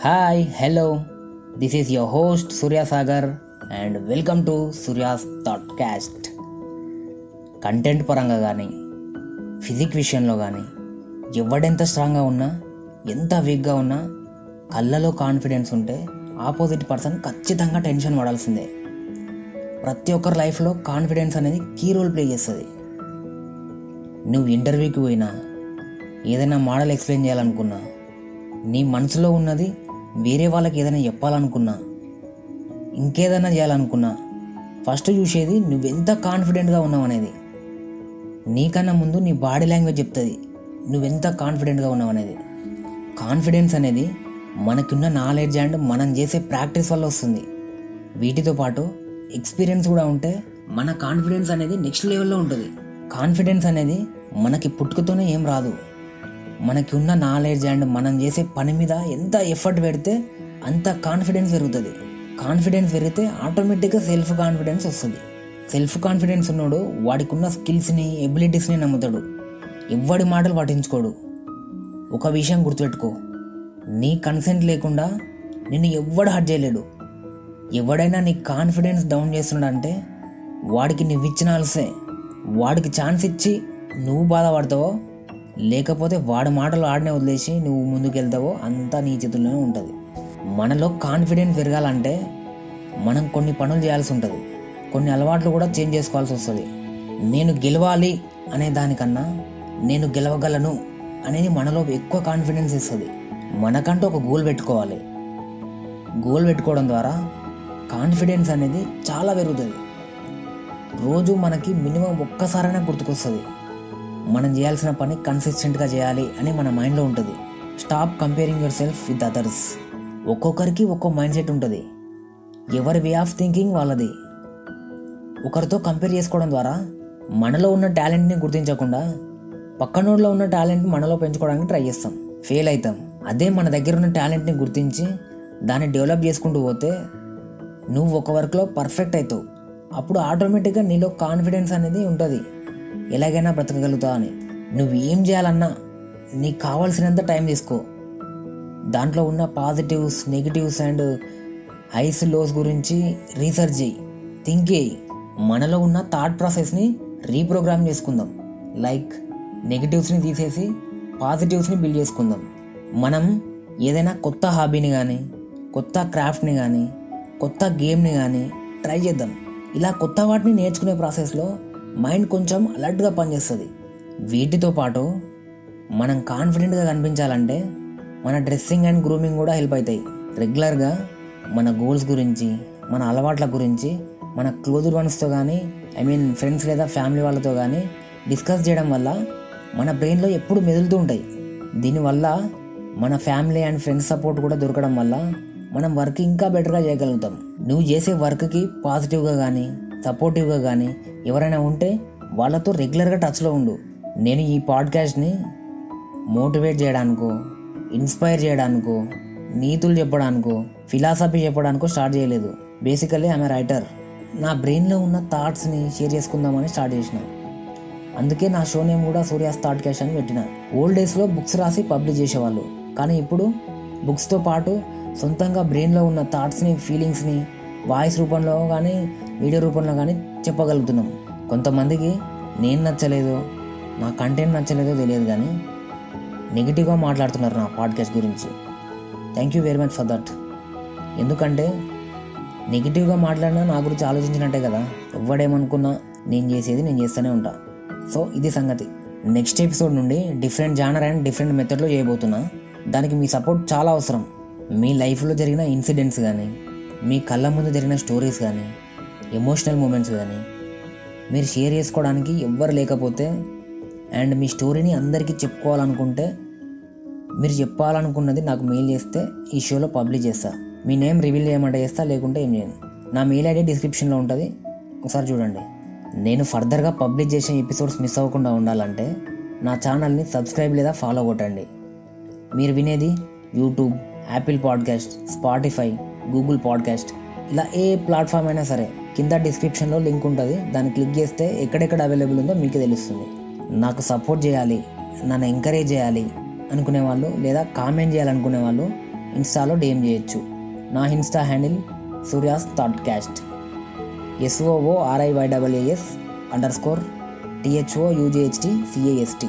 Hi hello this is your host Surya Sagar and welcome to Surya's thought cast content పరంగా కానీ physique విషయంలో కానీ ఎవడెంత స్ట్రాంగ్గా ఉన్నా ఎంత వీక్గా ఉన్నా కళ్ళలో కాన్ఫిడెన్స్ ఉంటే ఆపోజిట్ పర్సన్ ఖచ్చితంగా టెన్షన్ పడాల్సిందే. ప్రతి ఒక్కరి లైఫ్లో కాన్ఫిడెన్స్ అనేది కీ రోల్ ప్లే చేస్తుంది. నువ్వు ఇంటర్వ్యూకి పోయినా ఏదైనా మోడల్ ఎక్స్ప్లెయిన్ చేయాలనుకున్నా నీ మనసులో ఉన్నది వేరే వాళ్ళకి ఏదైనా చెప్పాలనుకున్నా ఇంకేదైనా చేయాలనుకున్నా ఫస్ట్ చూసేది నువ్వెంత కాన్ఫిడెంట్గా ఉన్నావు అనేది. నీకన్నా ముందు నీ బాడీ లాంగ్వేజ్ చెప్తుంది నువ్వెంత కాన్ఫిడెంట్గా ఉన్నావు అనేది. కాన్ఫిడెన్స్ అనేది మనకున్న నాలెడ్జ్ అండ్ మనం చేసే ప్రాక్టీస్ వల్ల వస్తుంది. వీటితో పాటు ఎక్స్పీరియన్స్ కూడా ఉంటే మన కాన్ఫిడెన్స్ అనేది నెక్స్ట్ లెవెల్లో ఉంటుంది. కాన్ఫిడెన్స్ అనేది మనకి పుట్టుకతోనే ఏం రాదు. మనకి ఉన్న నాలెడ్జ్ అండ్ మనం చేసే పని మీద ఎంత ఎఫర్ట్ పెడితే అంత కాన్ఫిడెన్స్ పెరుగుతుంది. కాన్ఫిడెన్స్ పెరిగితే ఆటోమేటిక్గా సెల్ఫ్ కాన్ఫిడెన్స్ వస్తుంది. సెల్ఫ్ కాన్ఫిడెన్స్ ఉన్నాడు వాడికి ఉన్న స్కిల్స్ని ఎబిలిటీస్ని నమ్ముతాడు. ఎవ్వడి మాటలు పట్టించుకోడు. ఒక విషయం గుర్తుపెట్టుకో. నీ కన్సెంట్ లేకుండా నిన్ను ఎవ్వడు హర్ట్ చేయలేడు. ఎవడైనా నీ కాన్ఫిడెన్స్ డౌన్ చేస్తున్నాడంటే వాడికి నువ్వు ఇచ్చిన అలసే వాడికి ఛాన్స్ ఇచ్చి నువ్వు బాధపడతావో లేకపోతే వాడి మాటలు ఆడనే వదిలేసి నువ్వు ముందుకెళ్తావో అంతా నీ చేతుల్లోనే ఉంటుంది. మనలో కాన్ఫిడెన్స్ పెరగాలంటే మనం కొన్ని పనులు చేయాల్సి ఉంటుంది. కొన్ని అలవాట్లు కూడా చేంజ్ చేసుకోవాల్సి వస్తుంది. నేను గెలవాలి అనే దానికన్నా నేను గెలవగలను అనేది మనలో ఎక్కువ కాన్ఫిడెన్స్ ఇస్తుంది. మనకంటూ ఒక గోల్ పెట్టుకోవాలి. గోల్ పెట్టుకోవడం ద్వారా కాన్ఫిడెన్స్ అనేది చాలా పెరుగుతుంది. రోజు మనకి మినిమం ఒక్కసారైనా గుర్తుకొస్తుంది. మనం చేయాల్సిన పని కన్సిస్టెంట్గా చేయాలి అని మన మైండ్లో ఉంటుంది. Stop comparing yourself with others ఒక్కొక్కరికి ఒక్కో మైండ్ సెట్ ఉంటుంది. ఎవరి వే ఆఫ్ థింకింగ్ వాళ్ళది. ఒకరితో కంపేర్ చేసుకోవడం ద్వారా మనలో ఉన్న టాలెంట్ని గుర్తించకుండా పక్కనోడిలో ఉన్న టాలెంట్ మనలో పెంచుకోవడానికి ట్రై చేస్తాం. ఫెయిల్ అవుతాం అదే మన దగ్గర ఉన్న టాలెంట్ని గుర్తించి దాన్ని డెవలప్ చేసుకుంటూ పోతే నువ్వు ఒక వర్క్లో పర్ఫెక్ట్ అవుతావు. అప్పుడు ఆటోమేటిక్గా నీలో కాన్ఫిడెన్స్ అనేది ఉంటుంది. ఎలాగైనా బ్రతకగలుగుతావు అని. నువ్వు ఏం చేయాలన్నా నీకు కావాల్సినంత టైం తీసుకో. దాంట్లో ఉన్న positives negatives and highs lows గురించి రీసెర్చ్ చేయి. థింక్ చేయి. మనలో ఉన్న థాట్ ప్రాసెస్ని రీప్రోగ్రామ్ చేసుకుందాం. లైక్ నెగిటివ్స్ని తీసేసి పాజిటివ్స్ని బిల్డ్ చేసుకుందాం. మనం ఏదైనా కొత్త హాబీని కానీ కొత్త క్రాఫ్ట్ని కానీ కొత్త గేమ్ని కానీ ట్రై చేద్దాం. ఇలా కొత్త వాటిని నేర్చుకునే ప్రాసెస్లో మైండ్ కొంచెం అలర్ట్గా పనిచేస్తుంది. వీటితో పాటు మనం కాన్ఫిడెంట్గా కనిపించాలంటే మన డ్రెస్సింగ్ అండ్ గ్రూమింగ్ కూడా హెల్ప్ అవుతాయి రెగ్యులర్గా మన గోల్స్ గురించి మన అలవాట్ల గురించి మన క్లోజ్ వన్స్తో కానీ ఐ మీన్ ఫ్రెండ్స్ లేదా ఫ్యామిలీ వాళ్ళతో కానీ డిస్కస్ చేయడం వల్ల మన బ్రెయిన్లో ఎప్పుడు మెదులుతూ ఉంటాయి. దీనివల్ల మన ఫ్యామిలీ అండ్ ఫ్రెండ్స్ సపోర్ట్ కూడా దొరకడం వల్ల మనం వర్క్ ఇంకా బెటర్గా చేయగలుగుతాం. నువ్వు చేసే వర్క్కి పాజిటివ్గా కానీ సపోర్టివ్గా కానీ ఎవరైనా ఉంటే వాళ్ళతో రెగ్యులర్గా టచ్లో ఉండు. నేను ఈ పాడ్కాస్ట్ని మోటివేట్ చేయడానికో ఇన్స్పైర్ చేయడానికో నీతులు చెప్పడానికో ఫిలాసఫీ చెప్పడానికో స్టార్ట్ చేయలేదు. బేసికలీ ఆమె రైటర్. నా బ్రెయిన్లో ఉన్న థాట్స్ని షేర్ చేసుకుందామని స్టార్ట్ చేసిన. అందుకే నా షో నేమ్ కూడా సూర్యాస్ థాట్ క్యాష్ అని పెట్టిన. ఓల్డ్ డేస్లో బుక్స్ రాసి పబ్లిష్ చేసేవాళ్ళు. కానీ ఇప్పుడు బుక్స్తో పాటు సొంతంగా బ్రెయిన్లో ఉన్న థాట్స్ని ఫీలింగ్స్ని వాయిస్ రూపంలో కానీ వీడియో రూపంలో కానీ చెప్పగలుగుతున్నాం. కొంతమందికి నేను నచ్చలేదు నా కంటెంట్ నచ్చలేదో తెలియదు కానీ నెగిటివ్గా మాట్లాడుతున్నారు నా పాడ్కాస్ట్ గురించి. Thank you very much for that ఎందుకంటే నెగిటివ్గా మాట్లాడినా నా గురించి ఆలోచించినట్టే కదా. ఎవడేమనుకున్నా నేను చేసేది నేను చేస్తూనే ఉంటా. సో ఇది సంగతి. నెక్స్ట్ ఎపిసోడ్ నుండి డిఫరెంట్ జానర్ అండ్ డిఫరెంట్ మెథడ్లో చేయబోతున్నా. దానికి మీ సపోర్ట్ చాలా అవసరం. మీ లైఫ్లో జరిగిన ఇన్సిడెంట్స్ కానీ మీ కళ్ళ ముందు జరిగిన స్టోరీస్ కానీ ఎమోషనల్ మూమెంట్స్ కానీ మీరు షేర్ చేసుకోవడానికి ఎవ్వరు లేకపోతే అండ్ మీ స్టోరీని అందరికీ చెప్పుకోవాలనుకుంటే మీరు చెప్పాలనుకున్నది నాకు మెయిల్ చేస్తే ఈ షోలో పబ్లిష్ చేస్తా. మీ నేమ్ రివీల్ చేయమంటే చేస్తా లేకుంటే ఏం చేయను. నా మెయిల్ ఐడి డిస్క్రిప్షన్లో ఉంటుంది. ఒకసారి చూడండి. నేను ఫర్దర్గా పబ్లిష్ చేసిన ఎపిసోడ్స్ మిస్ అవ్వకుండా ఉండాలంటే నా ఛానల్ని సబ్స్క్రైబ్ లేదా ఫాలో కొట్టండి. మీరు వినేది YouTube Apple podcast Spotify Google podcast. ఇలా ఏ ప్లాట్ఫామ్ అయినా సరే కింద డిస్క్రిప్షన్లో లింక్ ఉంటుంది. దాన్ని క్లిక్ చేస్తే ఎక్కడెక్కడ అవైలబుల్ ఉందో మీకు తెలుస్తుంది. నాకు సపోర్ట్ చేయాలి నన్ను ఎంకరేజ్ చేయాలి అనుకునే వాళ్ళు లేదా కామెంట్ చేయాలనుకునే వాళ్ళు ఇన్స్టాలో డిఎం చేయొచ్చు. నా insta handle Surya's thought cast S O O R I Y W S underscore T H O U J H T C A S T